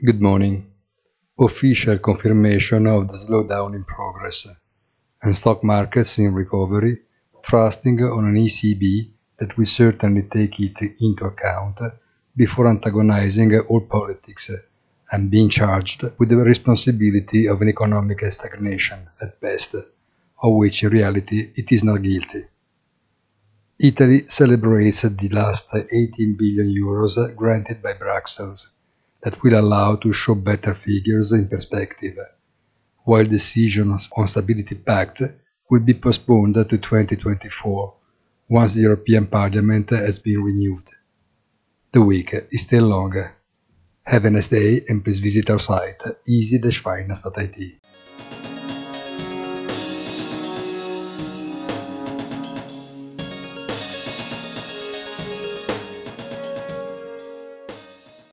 Good morning. Official confirmation of the slowdown in progress and stock markets in recovery, trusting on an ECB that will certainly take it into account before antagonizing all politics and being charged with the responsibility of an economic stagnation at best, of which in reality it is not guilty. Italy celebrates the last 18 billion euros granted by Brussels that will allow to show better figures in perspective, while decisions on Stability Pact will be postponed to 2024 once the European Parliament has been renewed. The week is still long. Have a nice day and please visit our site easy-finance.it.